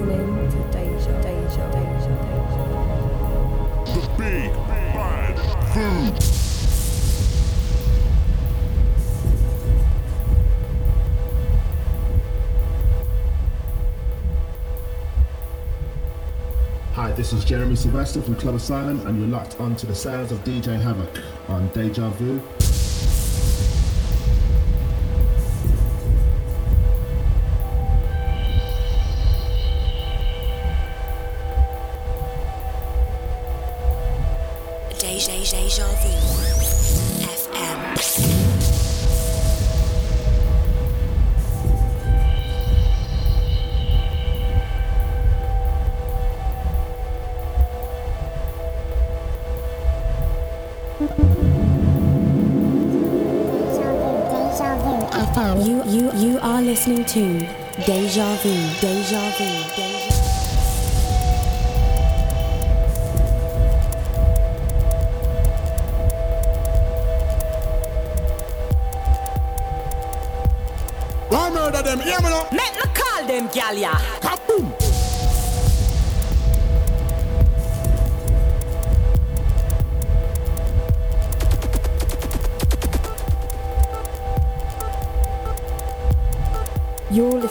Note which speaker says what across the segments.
Speaker 1: listening to Deja, Deja, Deja, Deja.
Speaker 2: The Big Bad Food.
Speaker 3: Hi, this is Jeremy Sylvester from Club Asylum, and you're locked onto the sounds of DJ Havoc on Deja Vu.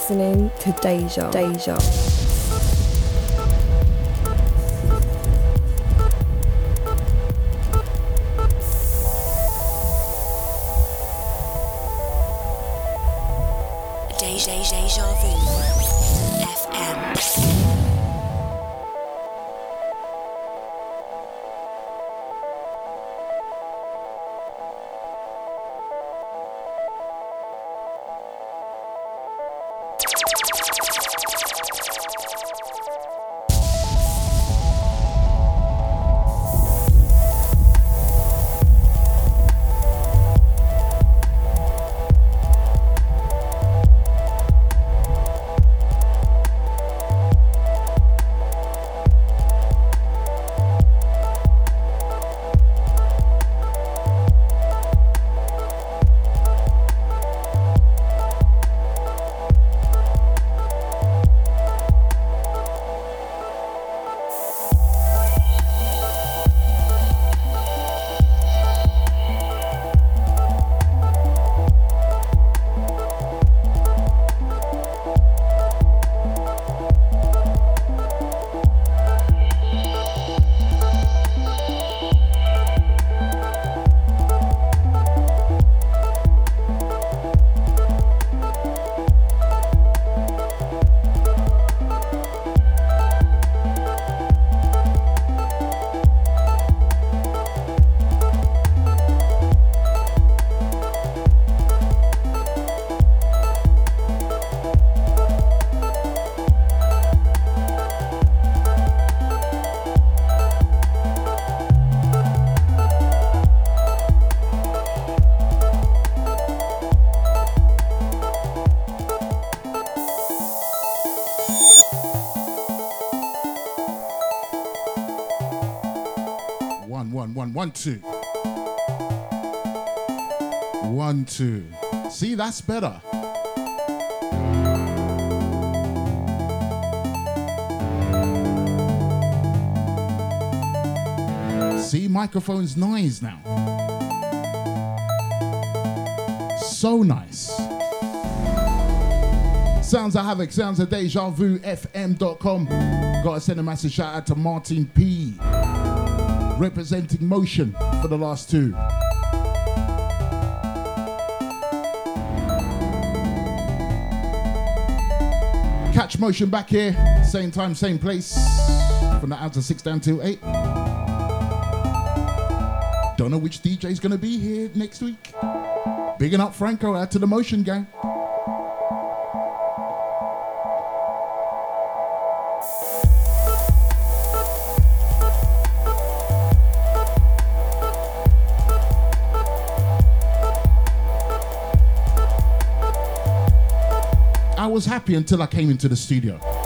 Speaker 4: Listening to Deja, Deja.
Speaker 5: Two. One, two. See, that's better. See, microphone's nice now. So nice. Sounds of Havoc, sounds of Deja Vu, FM.com. Gotta send a massive shout out to Martin P representing Motion for the last two. Catch Motion back here, same time, same place, from the of 6 down to 8. Don't know which DJ's gonna be here next week. Bigging up Franco out to the Motion gang. Was happy until I came into the studio.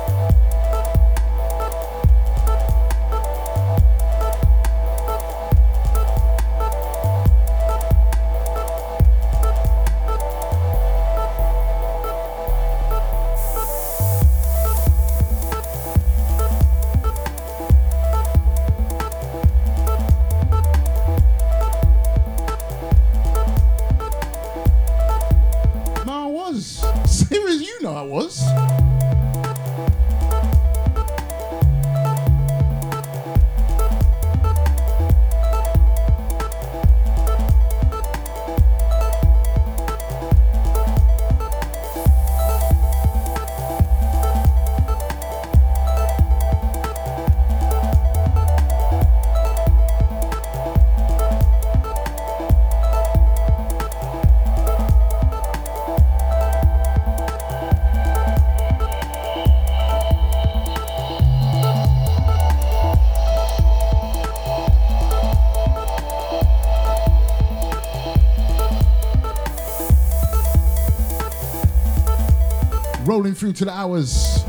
Speaker 5: Through to the hours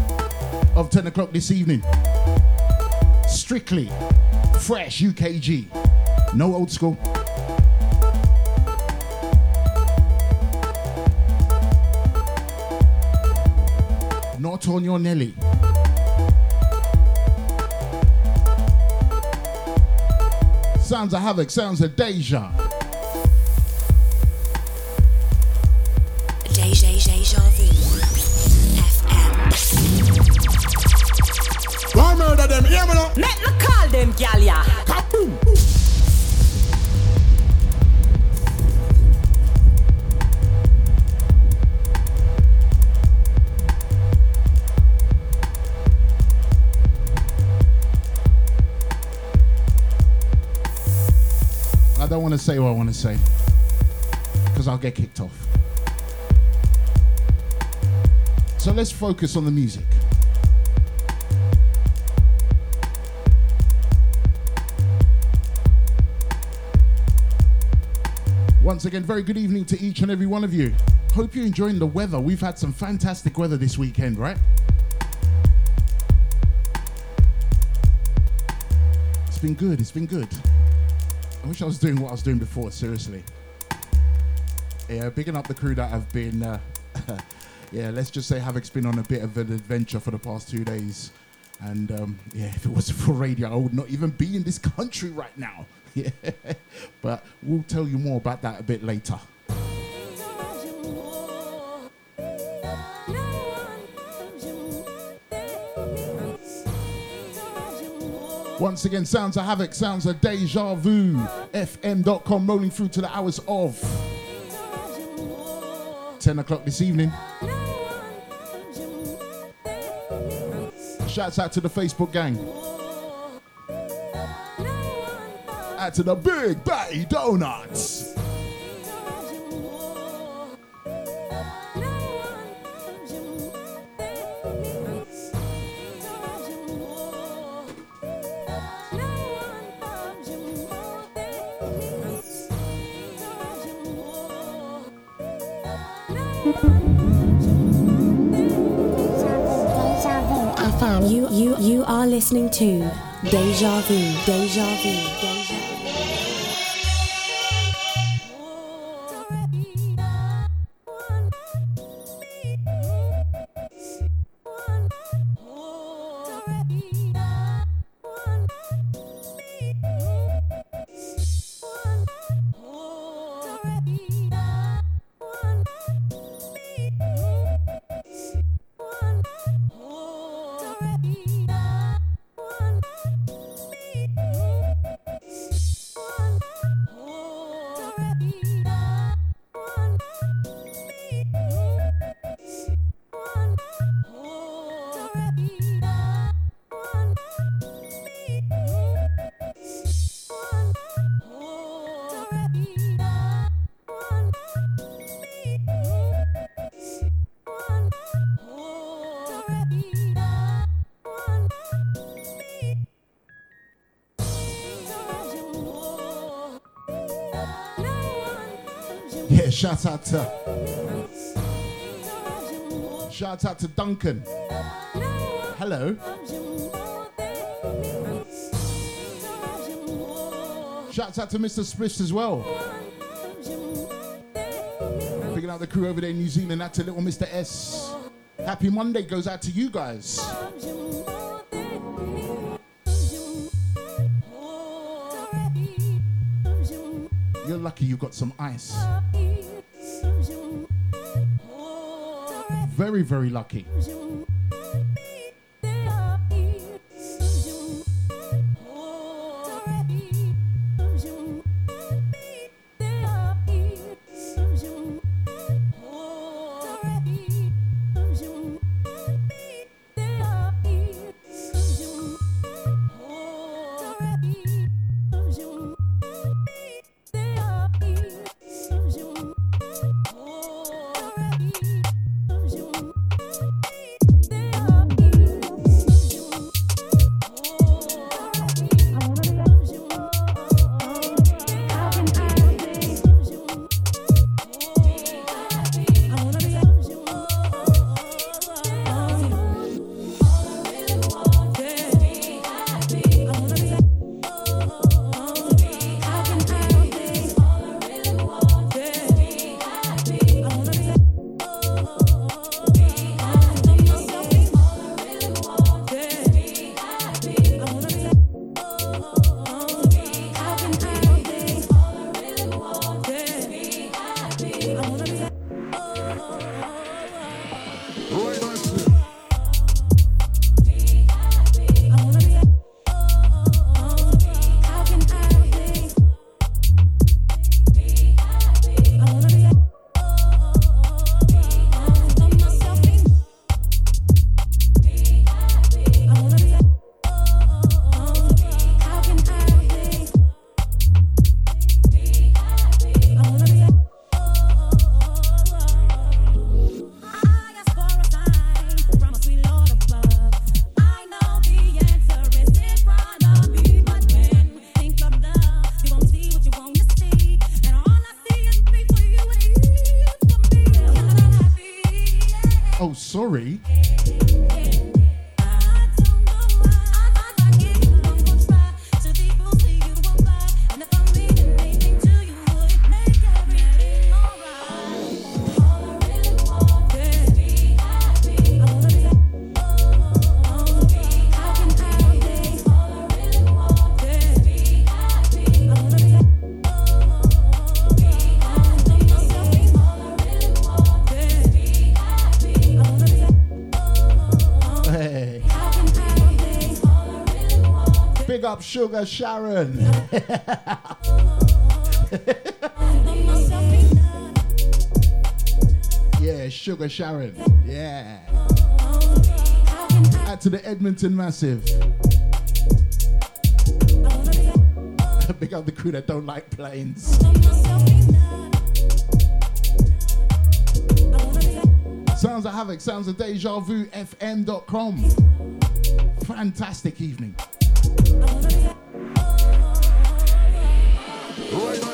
Speaker 5: of 10 o'clock this evening. Strictly fresh UKG. No old school. Not on your Nelly. Sounds of havoc, sounds of deja.
Speaker 4: Deja,
Speaker 5: want to say what I want to say because I'll get kicked off. So let's focus on the music. Once again, very good evening to each and every one of you. Hope you're enjoying the weather. We've had some fantastic weather this weekend, right? It's been good. It's been good. I wish I was doing what I was doing before, seriously. Yeah, bigging up the crew that have been, uh, yeah, let's just say Havoc's been on a bit of an adventure for the past two days. And um, yeah, if it wasn't for radio, I would not even be in this country right now. Yeah, but we'll tell you more about that a bit later. Once again, sounds of havoc, sounds of deja vu. FM.com rolling through to the hours of 10 o'clock this evening. Shouts out to the Facebook gang. Out to the Big Batty Donuts.
Speaker 4: You, are listening to Deja Vu. Deja Vu. Deja Vu.
Speaker 5: Shout out to shout out to Duncan. Hello. Shouts out to Mr. Spliffs as well. Picking out the crew over there in New Zealand. That's to little Mr. S. Happy Monday goes out to you guys. You're lucky you got some ice. Very, very lucky. Up Sugar Sharon. yeah, Sugar Sharon. Yeah. Add to the Edmonton Massive. Big up the crew that don't like planes. Sounds of Havoc, sounds of Deja Vu. Fantastic evening.
Speaker 6: Right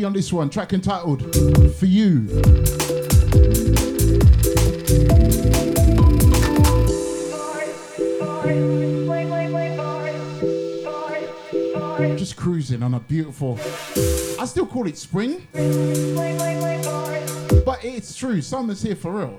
Speaker 7: be
Speaker 5: on this one. Track entitled For You. Just cruising on a beautiful, I still call it spring. But
Speaker 6: it's true, summer's here for real.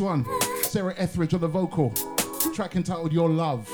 Speaker 6: one, Sarah Etheridge on the vocal. Track entitled Your Love.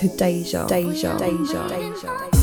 Speaker 8: to Deja. Deja. Deja. Deja.
Speaker 4: Deja.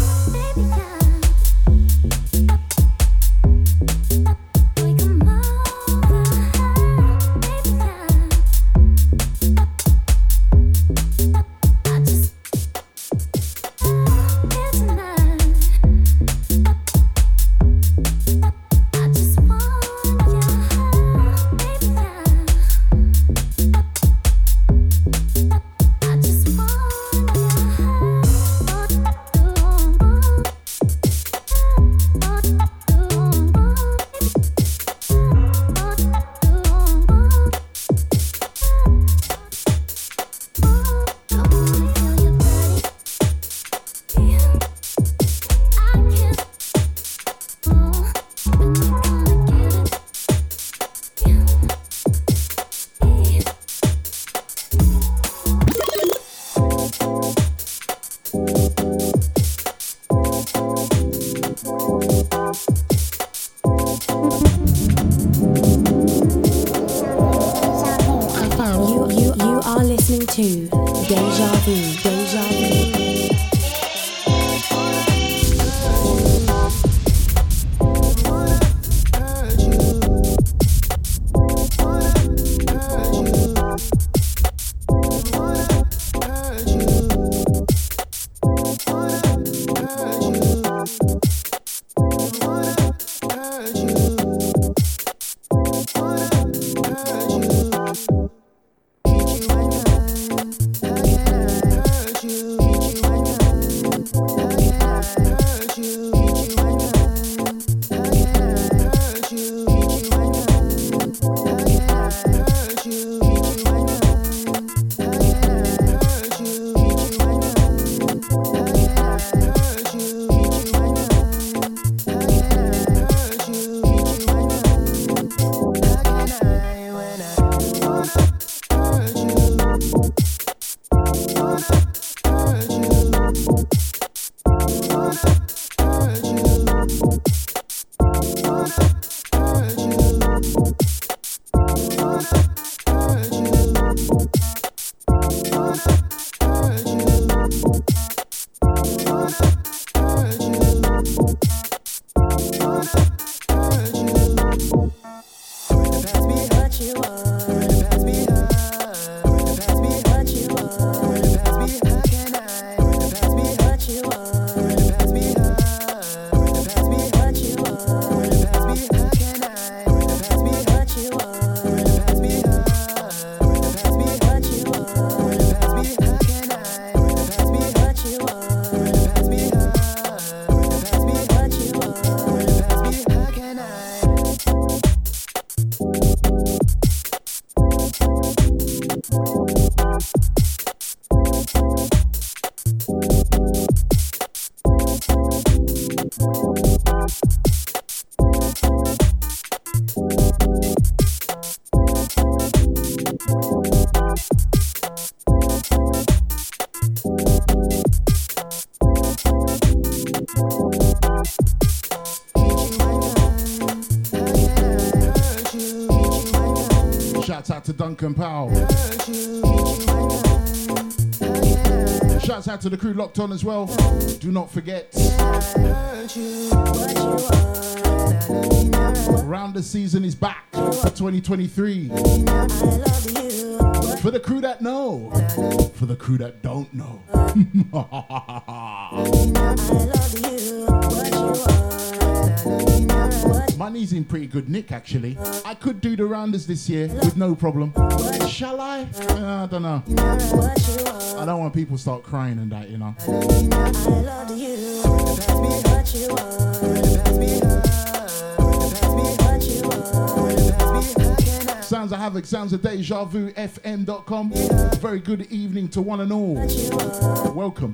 Speaker 5: Duncan Powell. Shouts out to the crew locked on as well. Do not forget. Rounders season is back for 2023. For the crew that know. For the crew that don't know. Knee's in pretty good nick actually. I could do the rounders this year with no problem. Shall I? Uh, I don't know. I don't want people start crying and that, you know. Sounds of Havoc, sounds of Deja Vu, FM.com. Very good evening to one and all. Welcome.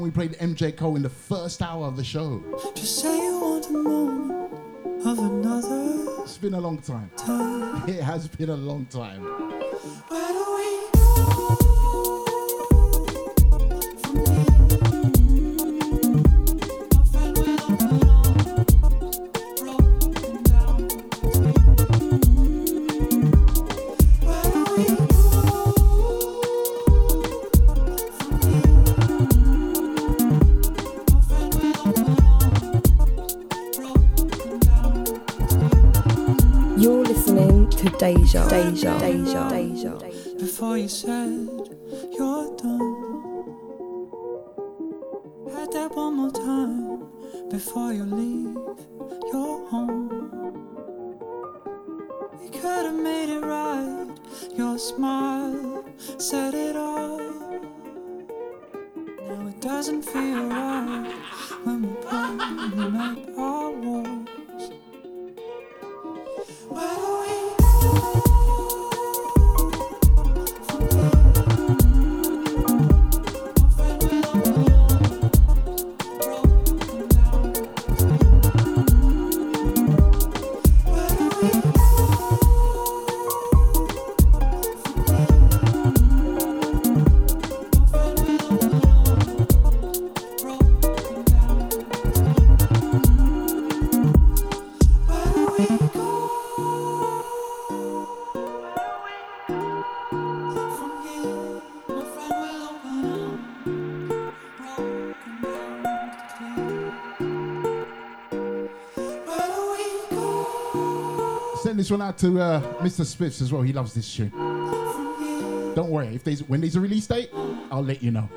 Speaker 5: Time we played MJ Cole in the first hour of the show?
Speaker 9: Just say you want a moment of another
Speaker 5: It's been a long time.
Speaker 9: time.
Speaker 5: It has been a long time.
Speaker 1: To Deja, Deja, Deja, Deja.
Speaker 9: before you said you're done. Had that one more time before you leave your home. We could have made it right. Your smile said it all. Now it doesn't feel right when we're putting up our walls.
Speaker 5: One out to uh, Mr. Spiffs as well. He loves this tune. Don't worry. If there's when there's a release date, I'll let you know.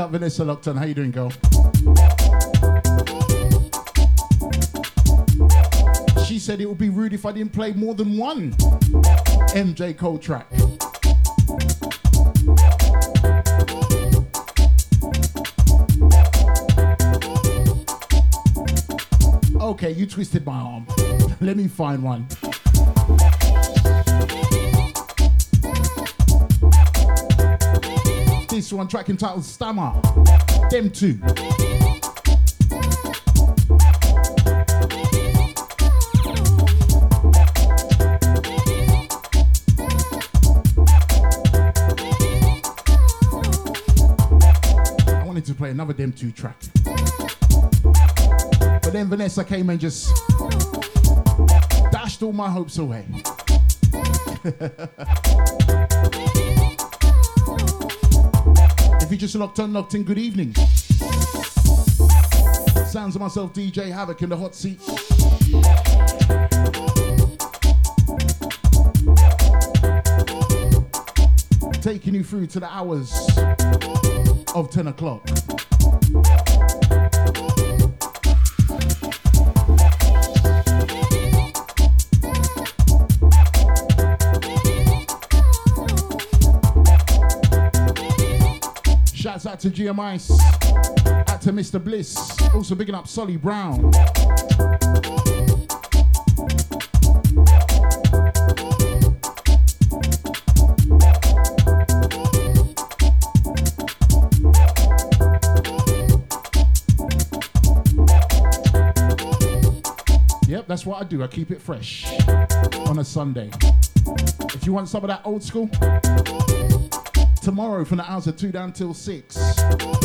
Speaker 5: Up Vanessa Lockton. How you doing, girl? She said it would be rude if I didn't play more than one MJ Cole track. Okay, you twisted my arm. Let me find one. This one track entitled Stammer. Them two. I wanted to play another Them two track. But then Vanessa came and just dashed all my hopes away. if you just locked on, locked in, good evening. Sounds of myself, DJ Havoc in the hot seat. Taking you through to the hours of 10 o'clock. To GMIce, out to Mr. Bliss, also bigging up Solly Brown. Yep, that's what I do. I keep it fresh on a Sunday. If you want some of that old school, tomorrow from the hours of 2 down till 6.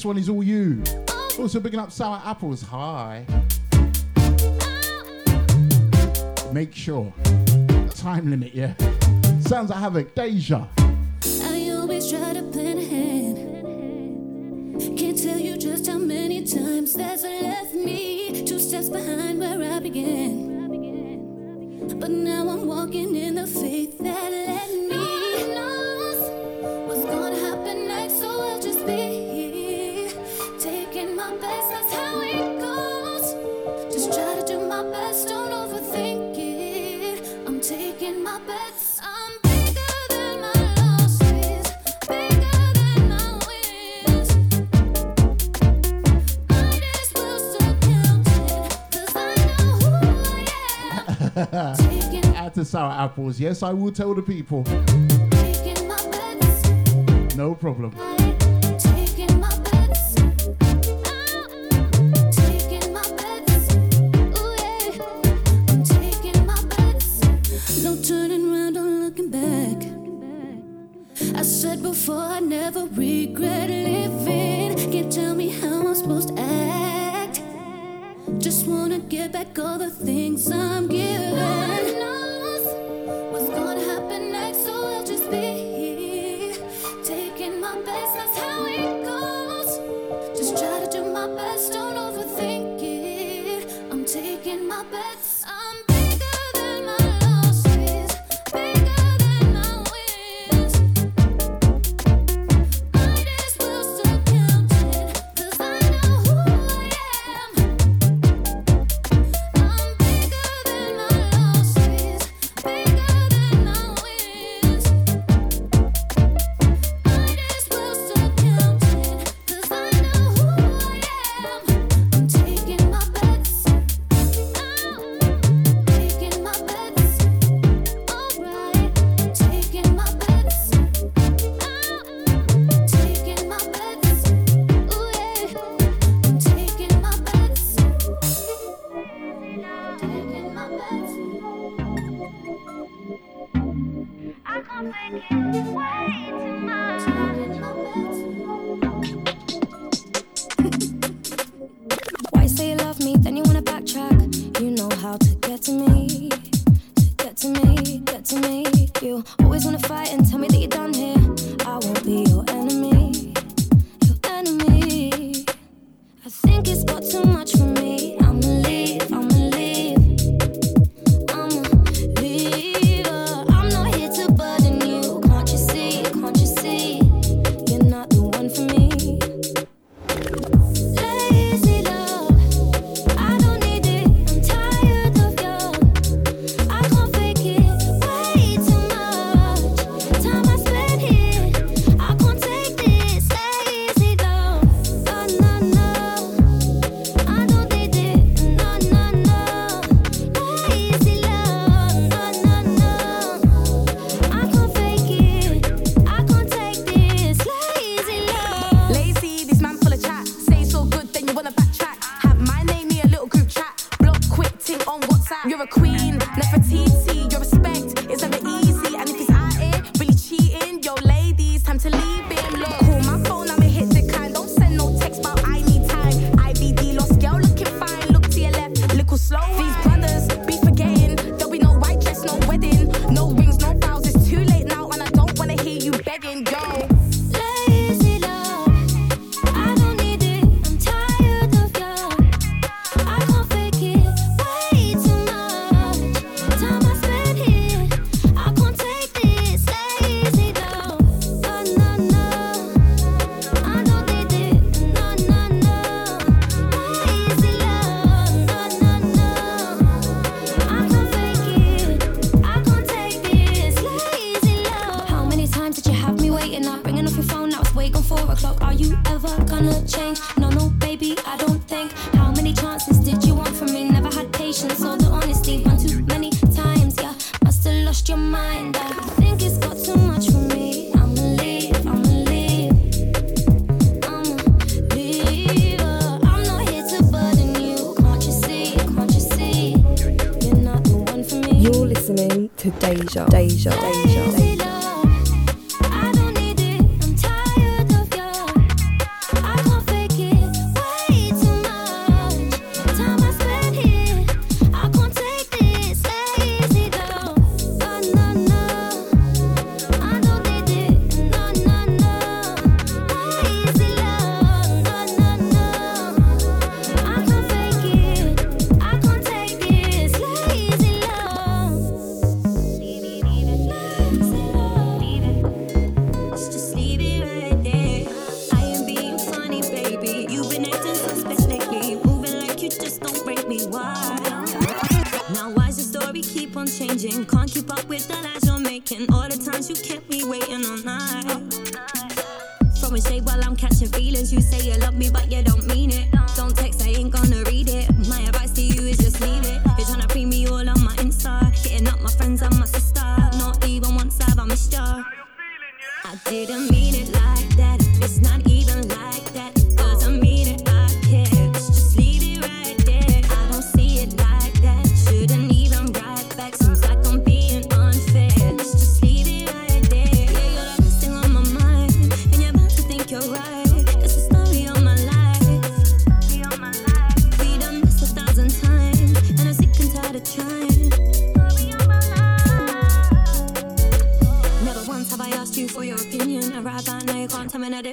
Speaker 5: This one is all you. Also picking up sour apples. Hi. Make sure. Time limit, yeah. Sounds like havoc. Deja.
Speaker 6: I always try to plan ahead. Can't tell you just how many times that's left me two steps behind where I began. But now I'm walking in the faith that led me.
Speaker 5: Add to sour apples. Yes, I will tell the people. No problem.
Speaker 6: I said before I never regret living. Can't tell me how I'm supposed to act. Just wanna get back all the things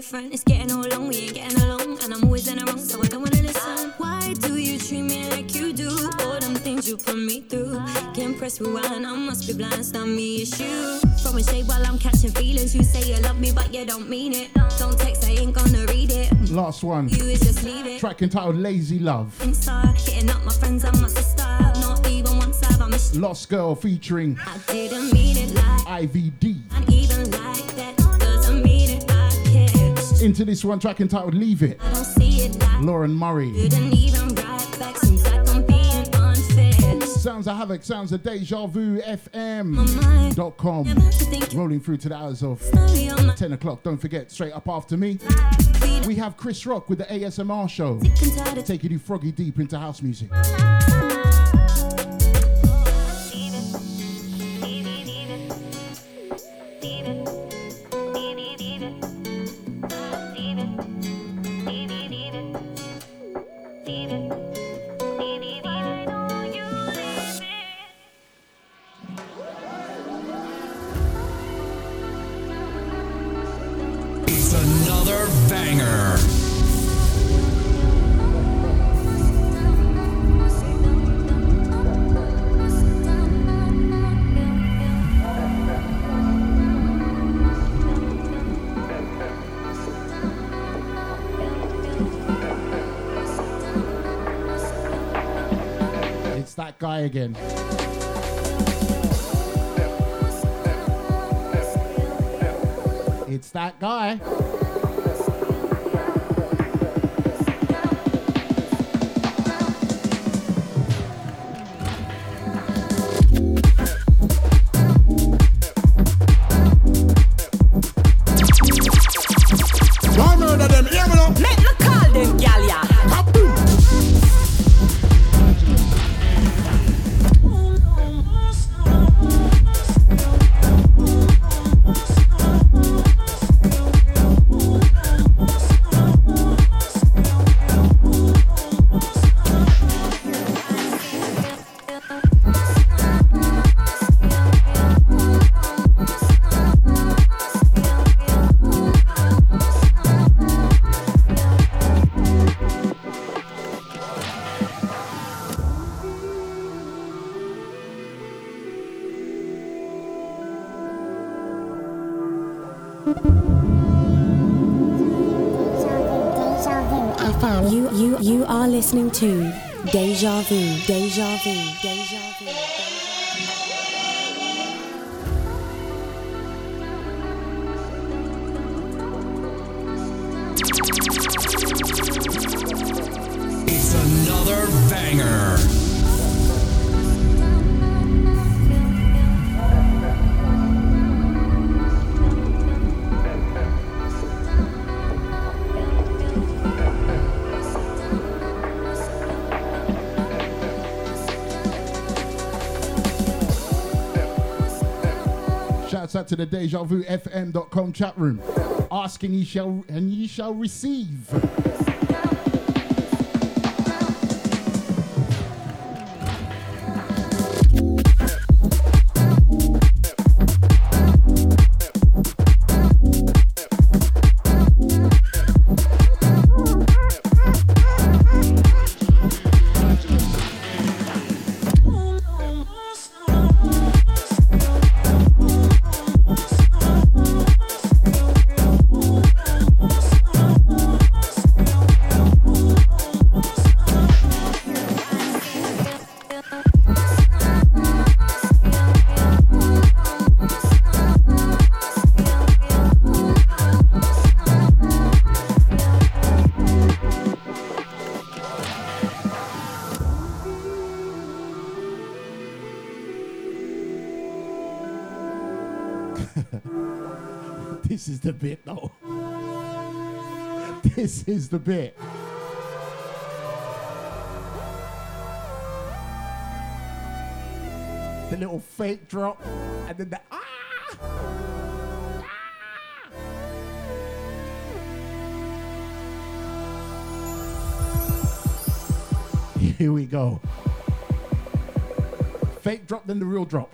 Speaker 6: different. It's getting all along, we ain't getting along. And I'm always in the wrong, so I don't wanna listen. Why do you treat me like you do? All them things you put me through. Can't press rewind, I must be blind, stop not me, it's you. a shade while I'm catching feelings. You say you love me, but you don't mean it. Don't text, I ain't gonna read it.
Speaker 5: Last one.
Speaker 6: You is just leave it.
Speaker 5: Track entitled Lazy Love.
Speaker 6: Insta, hitting up my friends and my sister. Not even once have missed.
Speaker 5: Lost Girl featuring
Speaker 6: I didn't mean it like
Speaker 5: IVD.
Speaker 6: And even like that
Speaker 5: into this one track entitled Leave It.
Speaker 6: it
Speaker 5: Lauren Murray. Sounds of Havoc, sounds of Deja Vu
Speaker 6: FM.com.
Speaker 5: Rolling through to the hours of 10 o'clock. Don't forget, straight up after me, we have Chris Rock with the ASMR show, taking you froggy deep into house music. again. It's that guy.
Speaker 10: listening to Deja Vu, Deja Vu, Deja Vu.
Speaker 5: To the Deja Vu FM.com chat room. Asking ye shall and ye shall receive. The bit though. This is the bit. The little fake drop and then the ah! Here we go. Fake drop, then the real drop.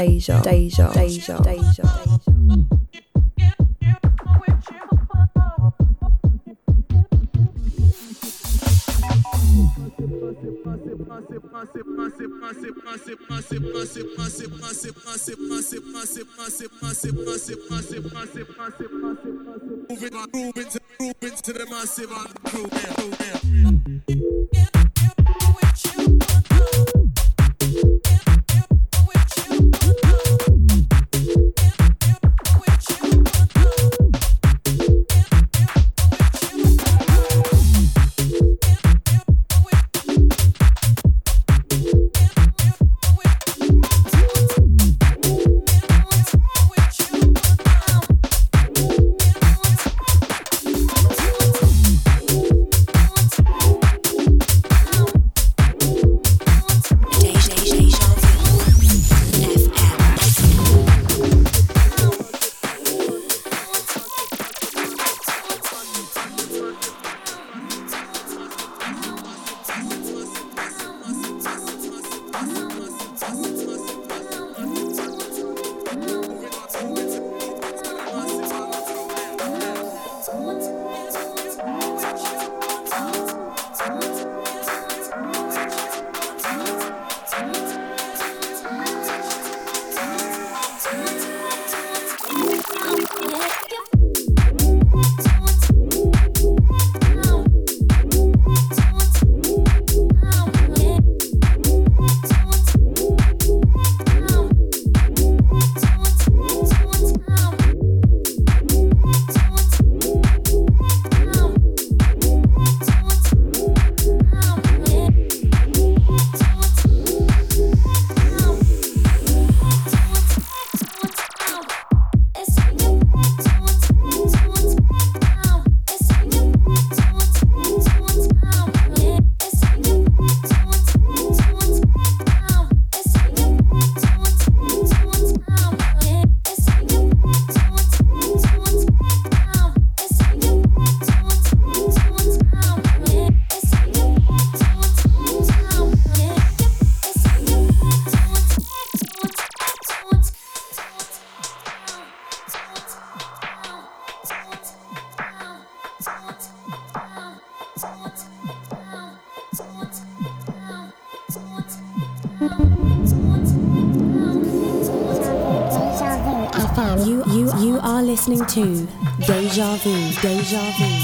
Speaker 1: deja, deja, deja, deja.
Speaker 11: Moving, moving to, moving to the massive on the crew, man, crew,
Speaker 6: man. To Deja Vu. Deja Vu.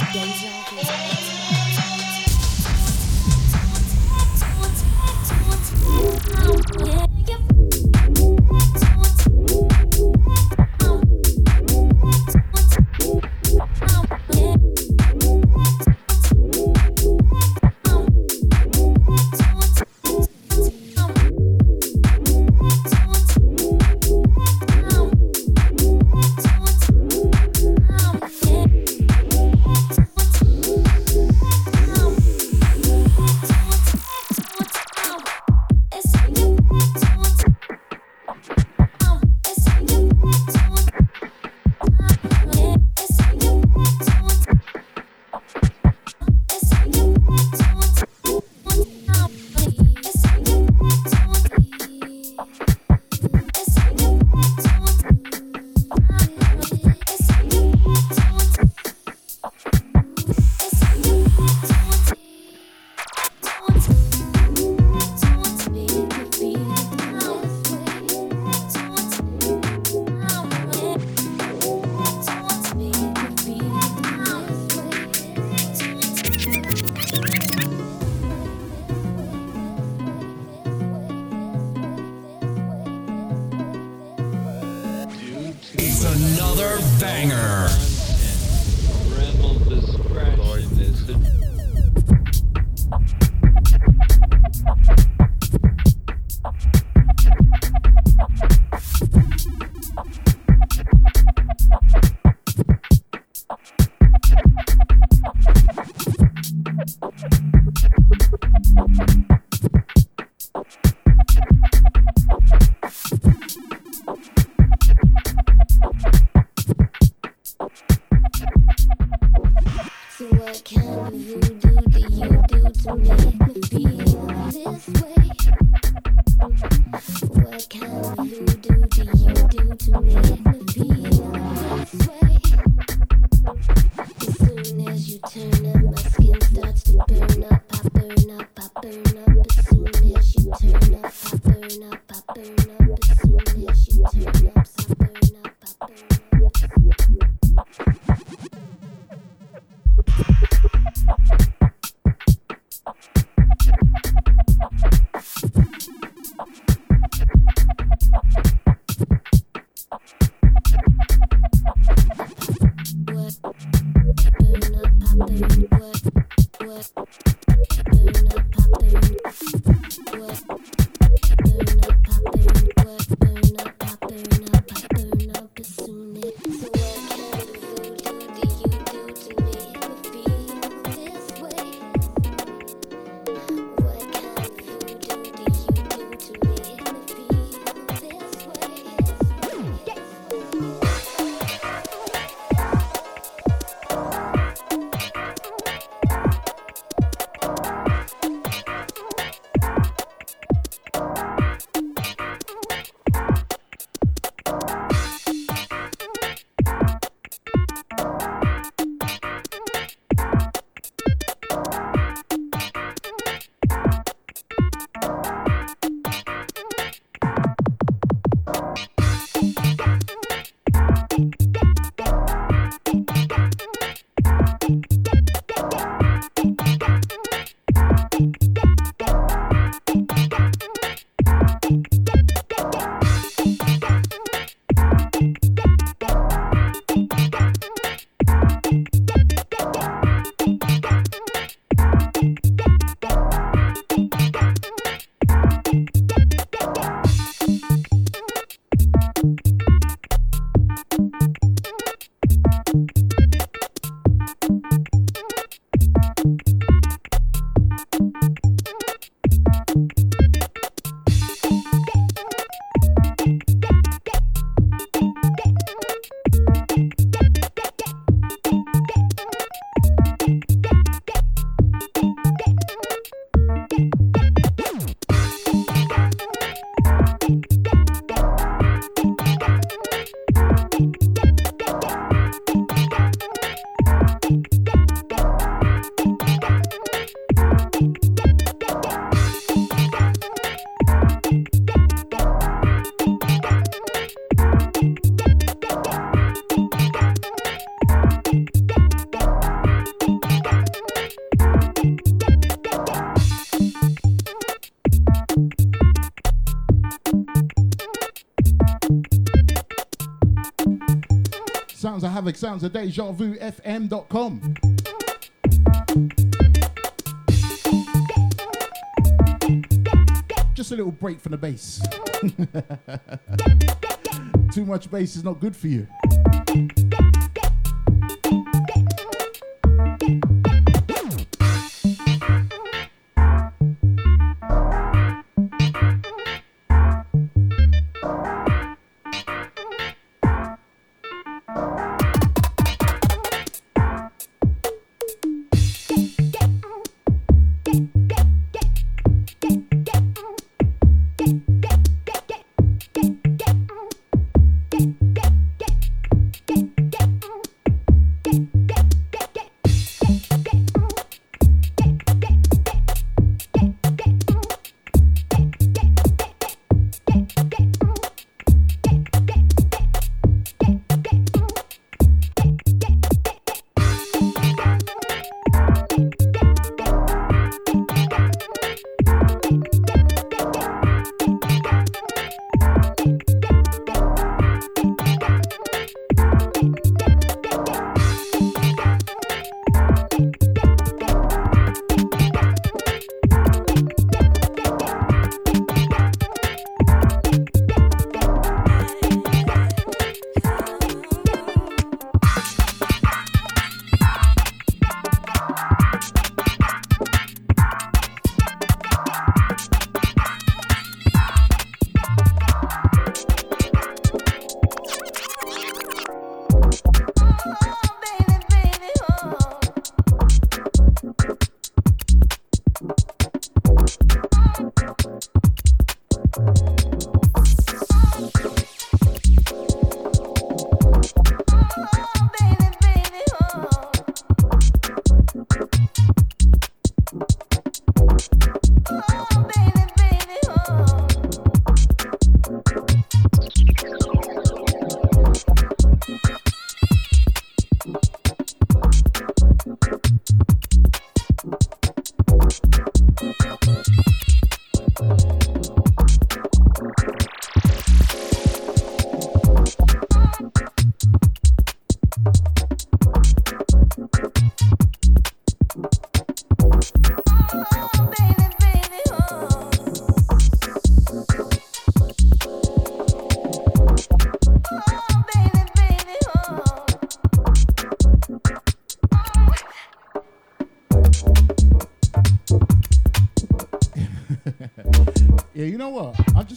Speaker 5: Sounds of FM.com. Just a little break from the bass. Too much bass is not good for you.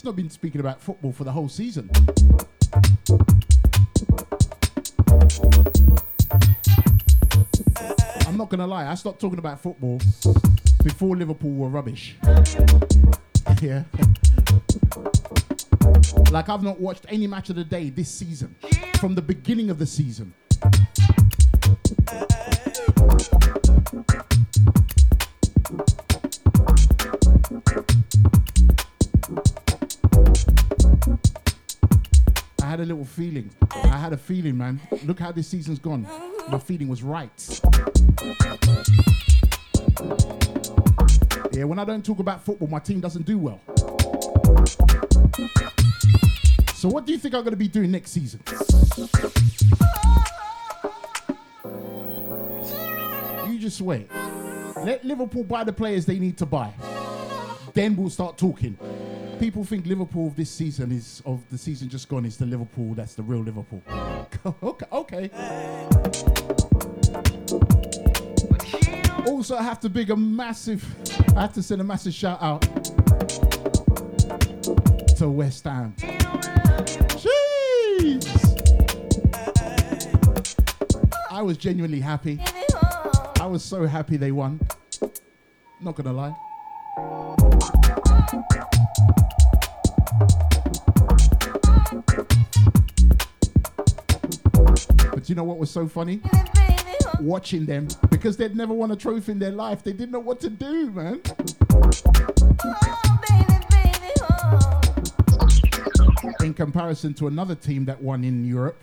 Speaker 5: I've been speaking about football for the whole season. I'm not gonna lie, I stopped talking about football before Liverpool were rubbish. yeah. Like I've not watched any match of the day this season. From the beginning of the season. Had a little feeling. I had a feeling, man. Look how this season's gone. My feeling was right. Yeah, when I don't talk about football, my team doesn't do well. So, what do you think I'm going to be doing next season? You just wait. Let Liverpool buy the players they need to buy. Then we'll start talking. People think Liverpool of this season is of the season just gone is the Liverpool that's the real Liverpool. okay, okay. Also, I have to big a massive. I have to send a massive shout out to West Ham. Jeez. I was genuinely happy. I was so happy they won. Not gonna lie. But you know what was so funny? Watching them because they'd never won a trophy in their life. They didn't know what to do, man. In comparison to another team that won in Europe,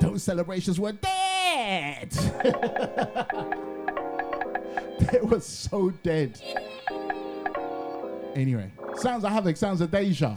Speaker 5: those celebrations were dead. they were so dead. Anyway, sounds of havoc, sounds of deja.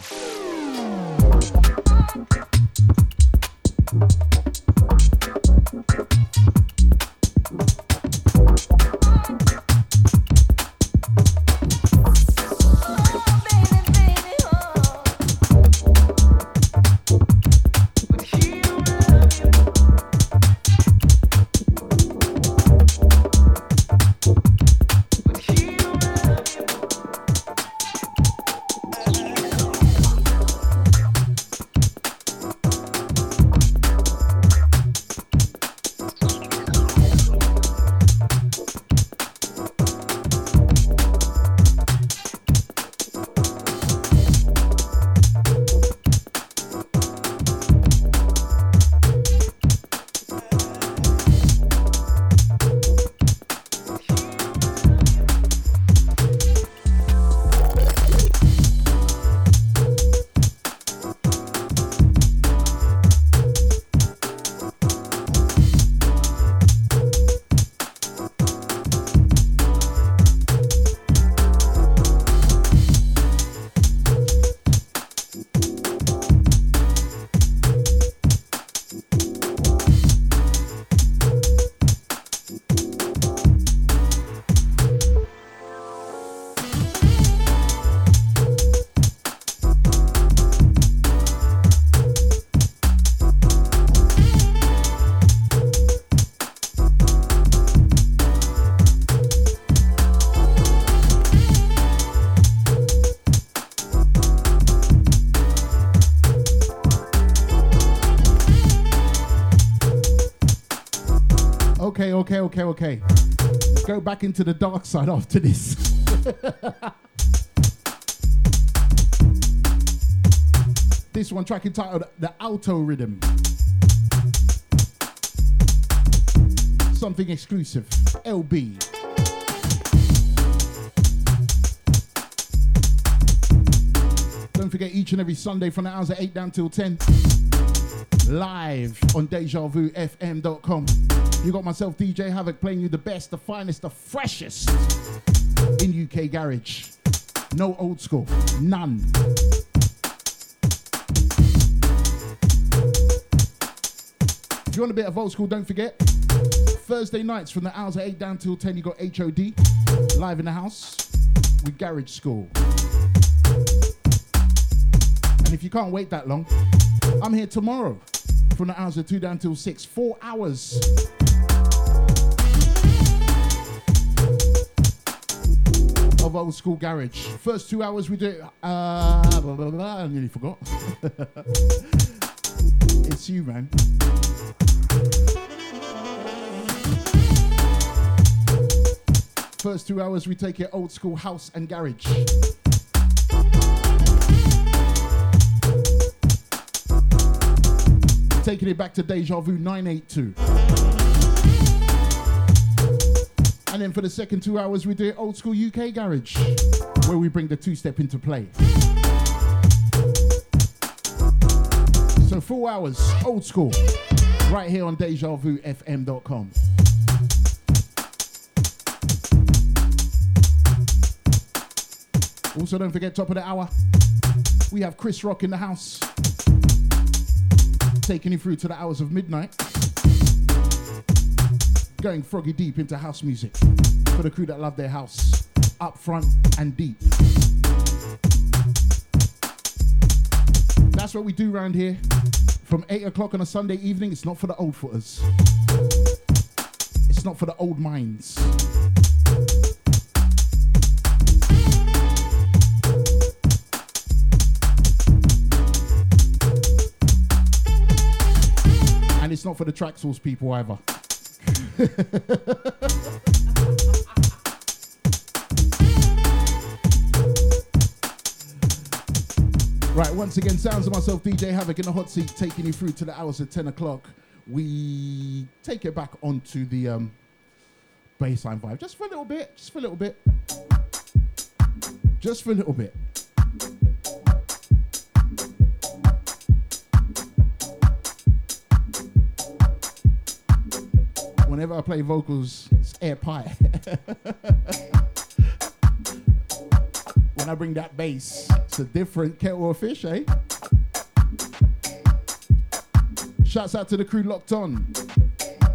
Speaker 5: Okay, okay, okay. Let's go back into the dark side after this. this one track entitled The Alto Rhythm. Something exclusive. LB. Don't forget each and every Sunday from the hours of 8 down till 10. Live on DejaVuFM.com. You got myself, DJ Havoc, playing you the best, the finest, the freshest in UK Garage. No old school. None. If you want a bit of old school, don't forget. Thursday nights from the hours of 8 down till 10, you got HOD live in the house with Garage School. And if you can't wait that long, I'm here tomorrow from the hours of 2 down till 6. Four hours. Of old school garage. First two hours we do. Uh, blah, blah, blah, I nearly forgot. it's you, man. First two hours we take it old school house and garage. Taking it back to Deja Vu 982. And then for the second two hours, we do old school UK garage, where we bring the two step into play. So four hours, old school, right here on DejaVuFM.com. Also, don't forget top of the hour, we have Chris Rock in the house, taking you through to the hours of midnight going froggy deep into house music for the crew that love their house, up front and deep. That's what we do around here. From 8 o'clock on a Sunday evening, it's not for the old footers. It's not for the old minds. And it's not for the track source people either. right, once again, sounds of myself, DJ Havoc in the hot seat, taking you through to the hours of 10 o'clock. We take it back onto the um, baseline vibe just for a little bit, just for a little bit. Just for a little bit. Whenever I play vocals, it's air pie. when I bring that bass, it's a different kettle of fish, eh? Shouts out to the crew locked on.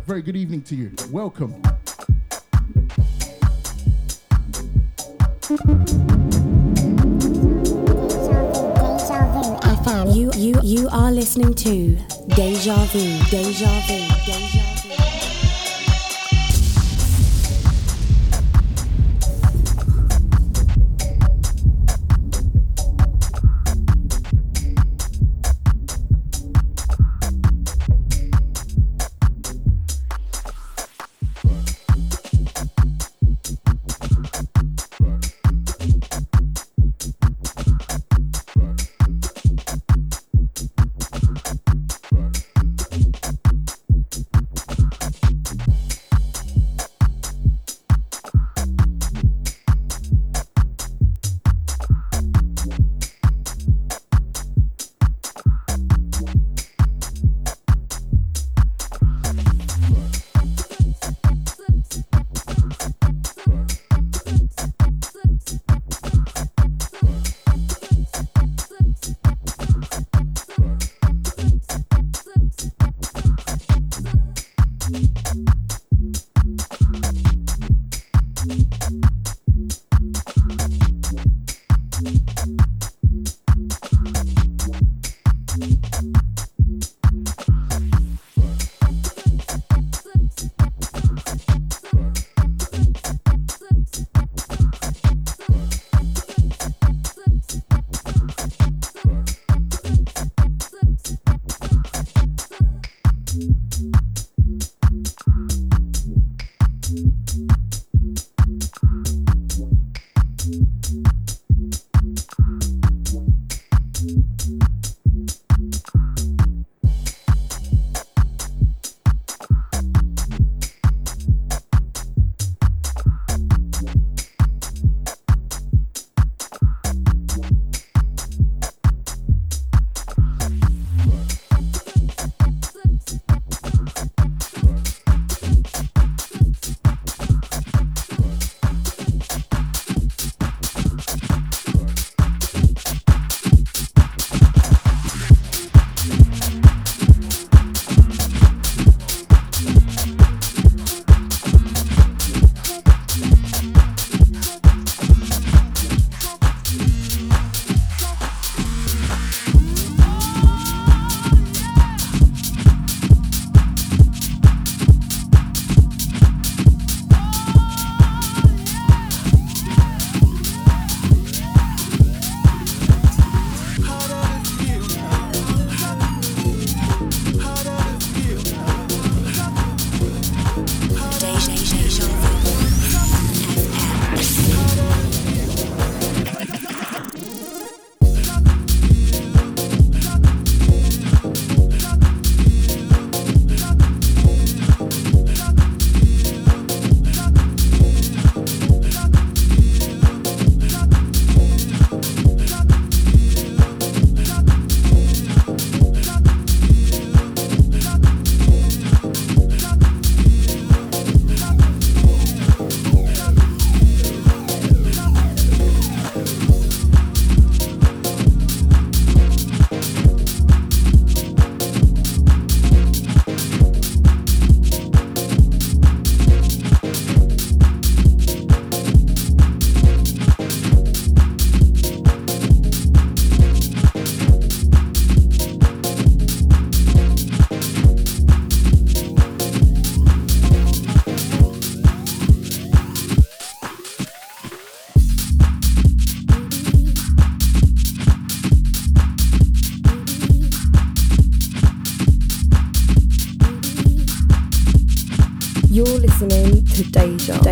Speaker 5: Very good evening to you. Welcome.
Speaker 10: You you you are listening to Deja Vu. Deja Vu. Deja Vu.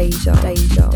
Speaker 1: Deja, Deja, Deja, Deja.
Speaker 12: Check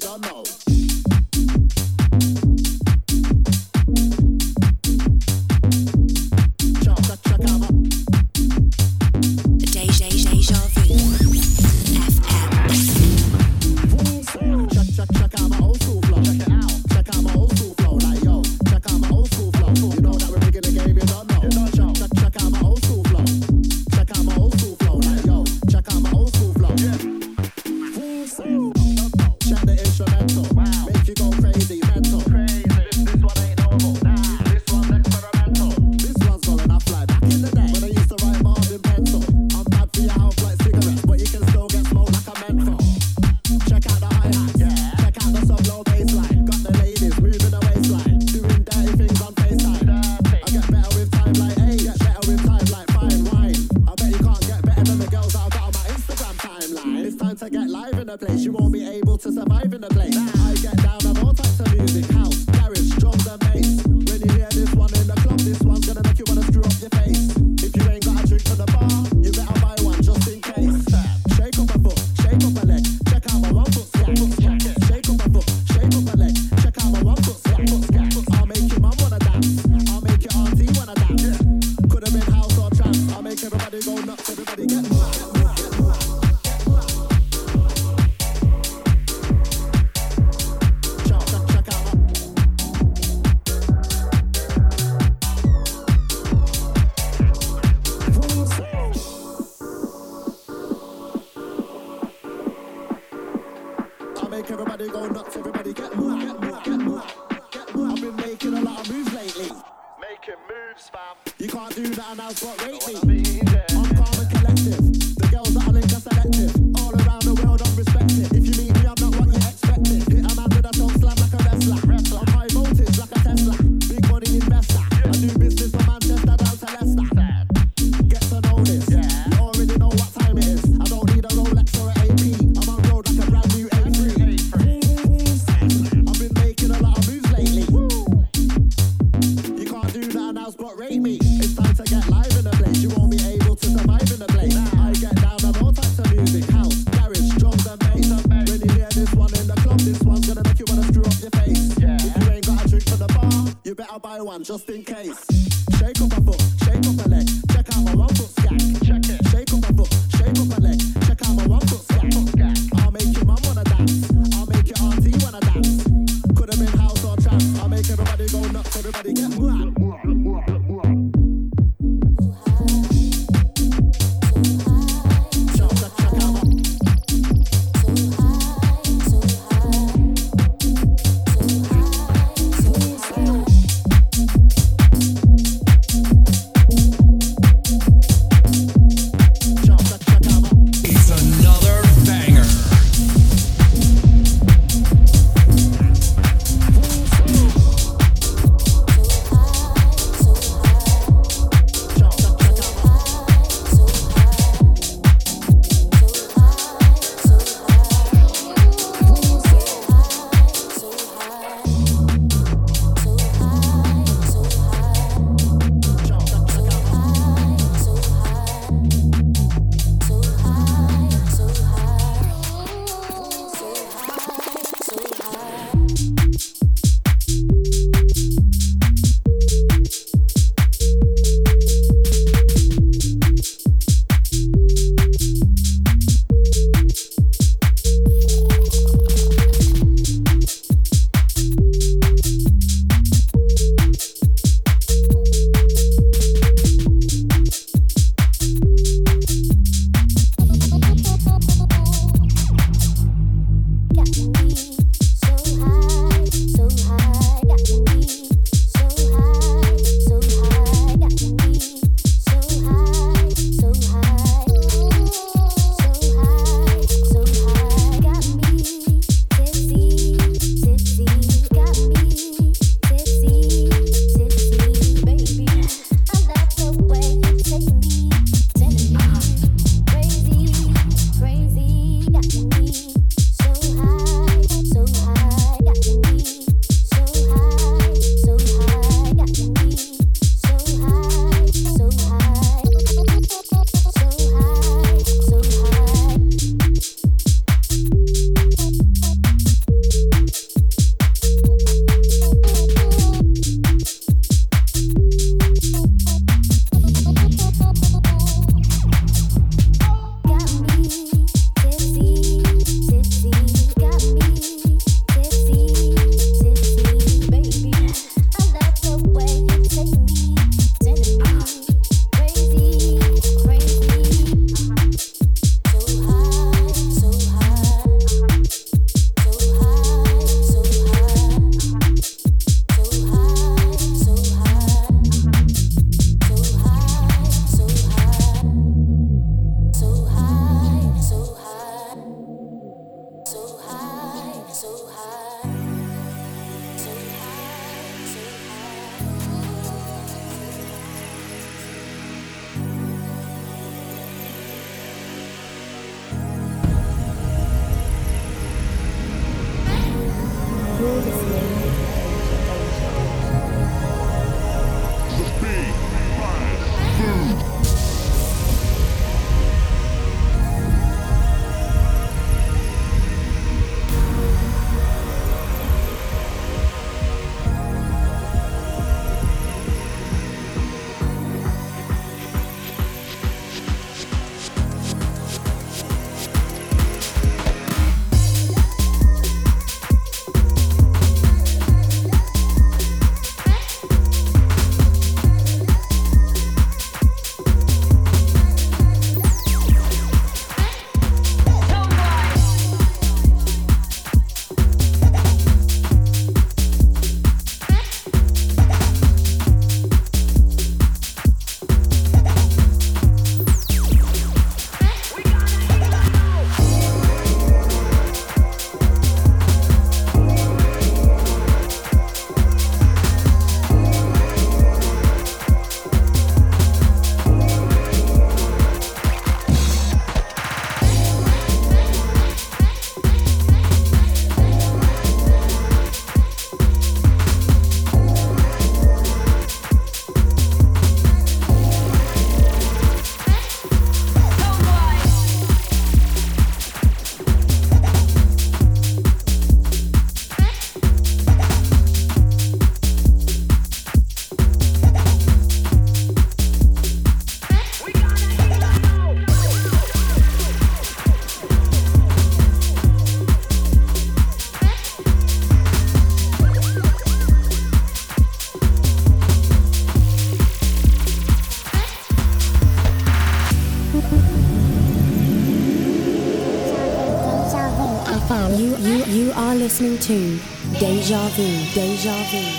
Speaker 12: big
Speaker 10: listening to Deja Vu, Deja Vu,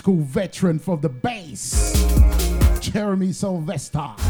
Speaker 6: school veteran from the base, Jeremy Sylvester.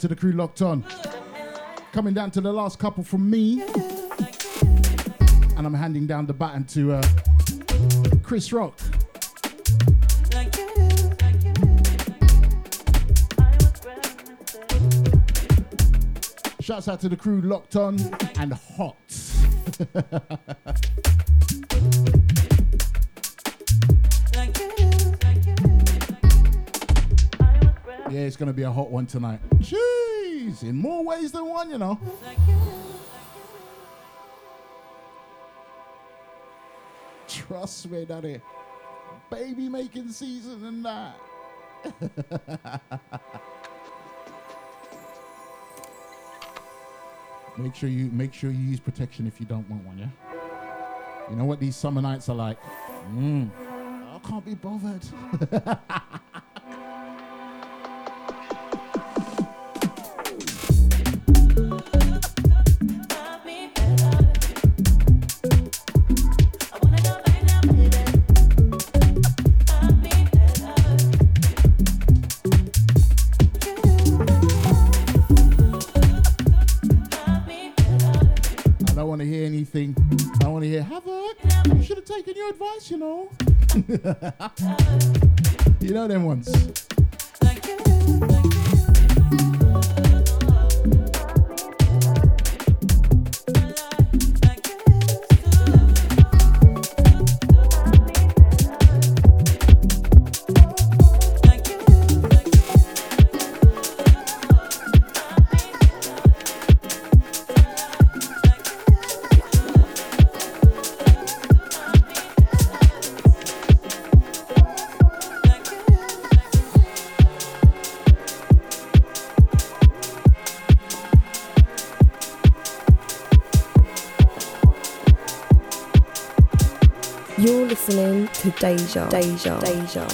Speaker 5: To the crew locked on. Coming down to the last couple from me. And I'm handing down the baton to uh, Chris Rock. Shouts out to the crew locked on and hot. it's gonna be a hot one tonight. Jeez, in more ways than one, you know. Trust me, daddy. Baby making season and that. make sure you make sure you use protection if you don't want one, yeah? You know what these summer nights are like? Mm. I can't be bothered. you know them ones.
Speaker 1: Deja, Deja,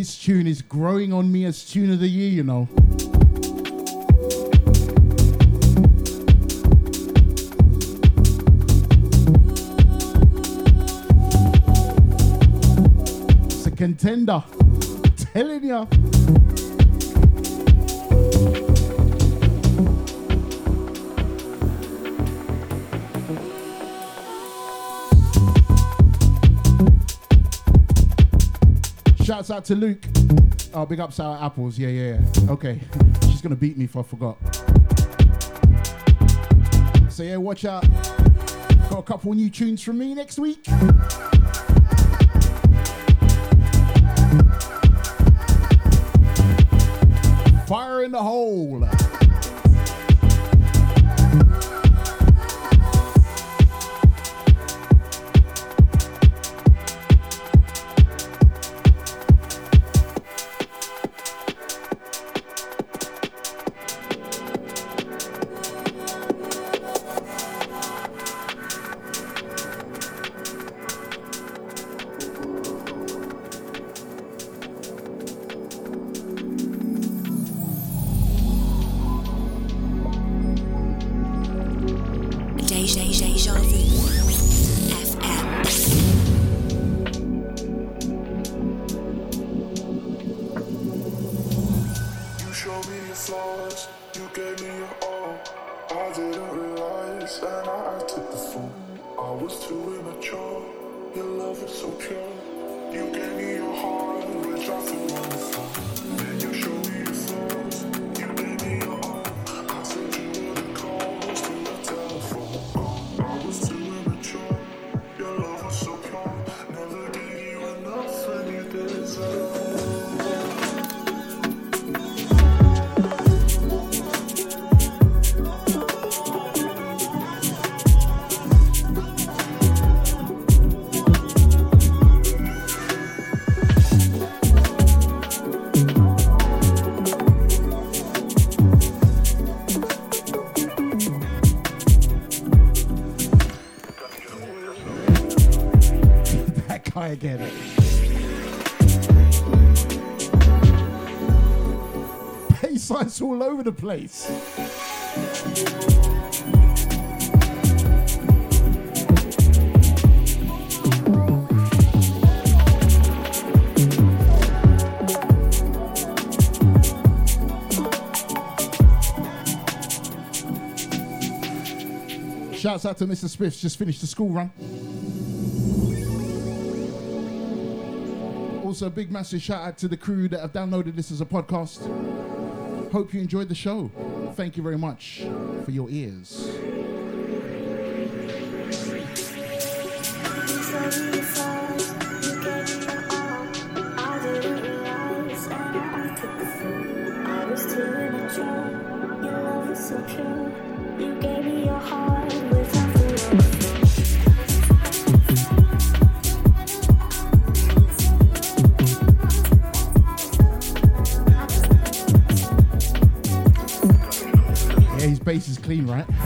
Speaker 1: Deja, tune is
Speaker 13: growing on me as tune of the year, you know. It's a contender. Telling ya. Shouts out to Luke. Oh, big up Sour Apples. Yeah, yeah, yeah. Okay. She's going to beat me if I forgot. So, yeah, watch out. Got a couple new tunes from me next week.
Speaker 5: All
Speaker 13: over the place. Shouts out to Mr. Spiffs, just finished the school run. Also, a big massive shout out to the crew that have downloaded this as a podcast. Hope you enjoyed the show. Thank you very much for your ears.
Speaker 6: You gave me
Speaker 13: clean, right?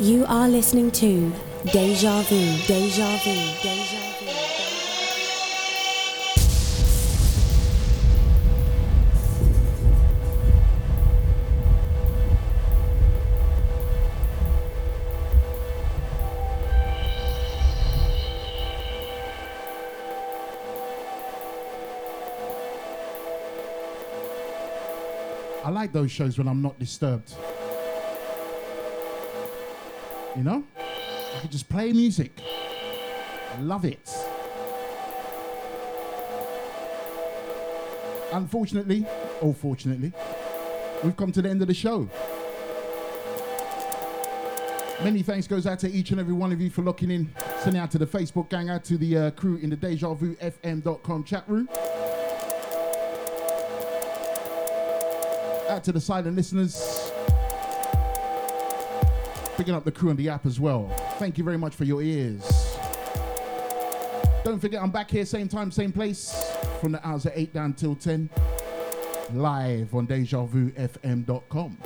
Speaker 5: You
Speaker 10: are listening to Deja Vu. Deja Vu. Deja Vu.
Speaker 5: I like those shows when I'm not disturbed. You know? I can just play music. Love it. Unfortunately, or fortunately, we've come to the end of the show. Many thanks goes out to each and every one of you for locking in. Sending out to the Facebook gang, out to the uh, crew in the Deja Vu FM.com chat room. Out to the silent listeners. Picking up the crew on the app as well. Thank you very much for your ears. Don't forget, I'm back here, same time, same place, from the hours of 8 down till 10, live on DejaVuFM.com.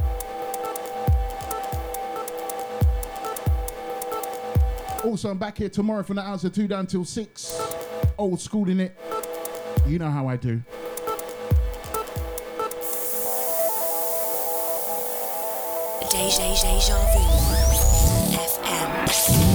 Speaker 5: Also, I'm back here tomorrow from the hours of 2 down till 6. Old school in it. You know how I do.
Speaker 10: Deja Deja Vu. FM.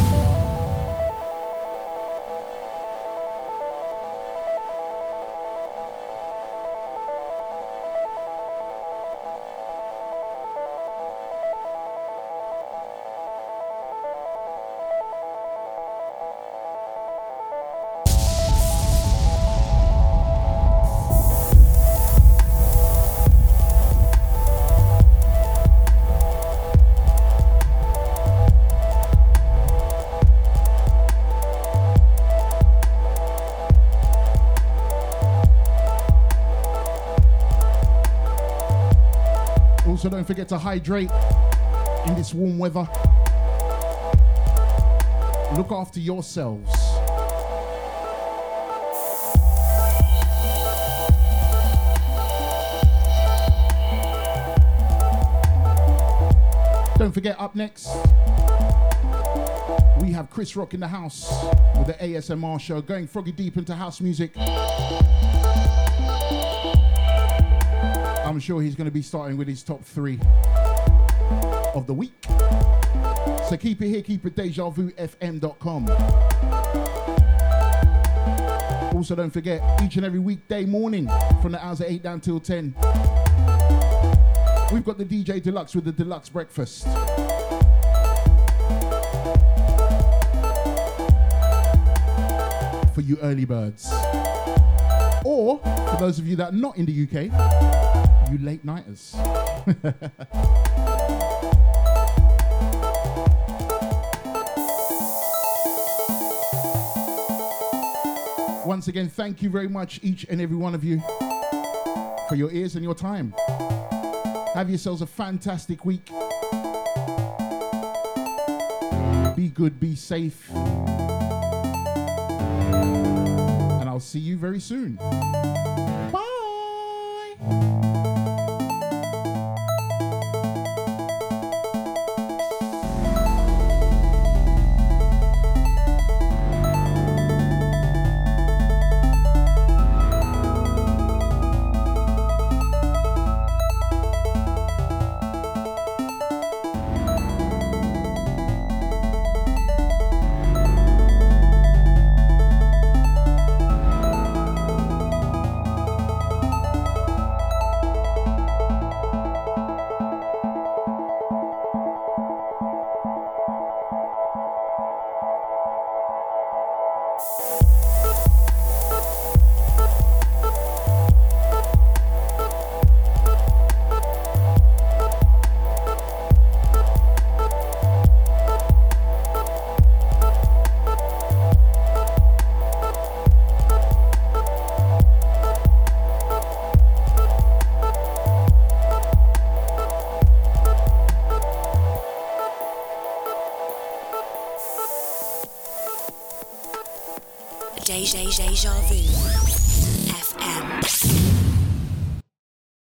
Speaker 5: Also, don't forget to hydrate in this warm weather. Look after yourselves. Don't forget, up next, we have Chris Rock in the house with the ASMR show, going froggy deep into house music. I'm sure he's going to be starting with his top three of the week. So keep it here, keep it DejaVuFM.com. Also, don't forget, each and every weekday morning from the hours of 8 down till 10, we've got the DJ Deluxe with the Deluxe Breakfast. For you early birds. Or, for those of you that are not in the UK, you late nighters. Once again, thank you very much, each and every one of you, for your ears and your time. Have yourselves a fantastic week. Be good, be safe. And I'll see you very soon.
Speaker 10: Deja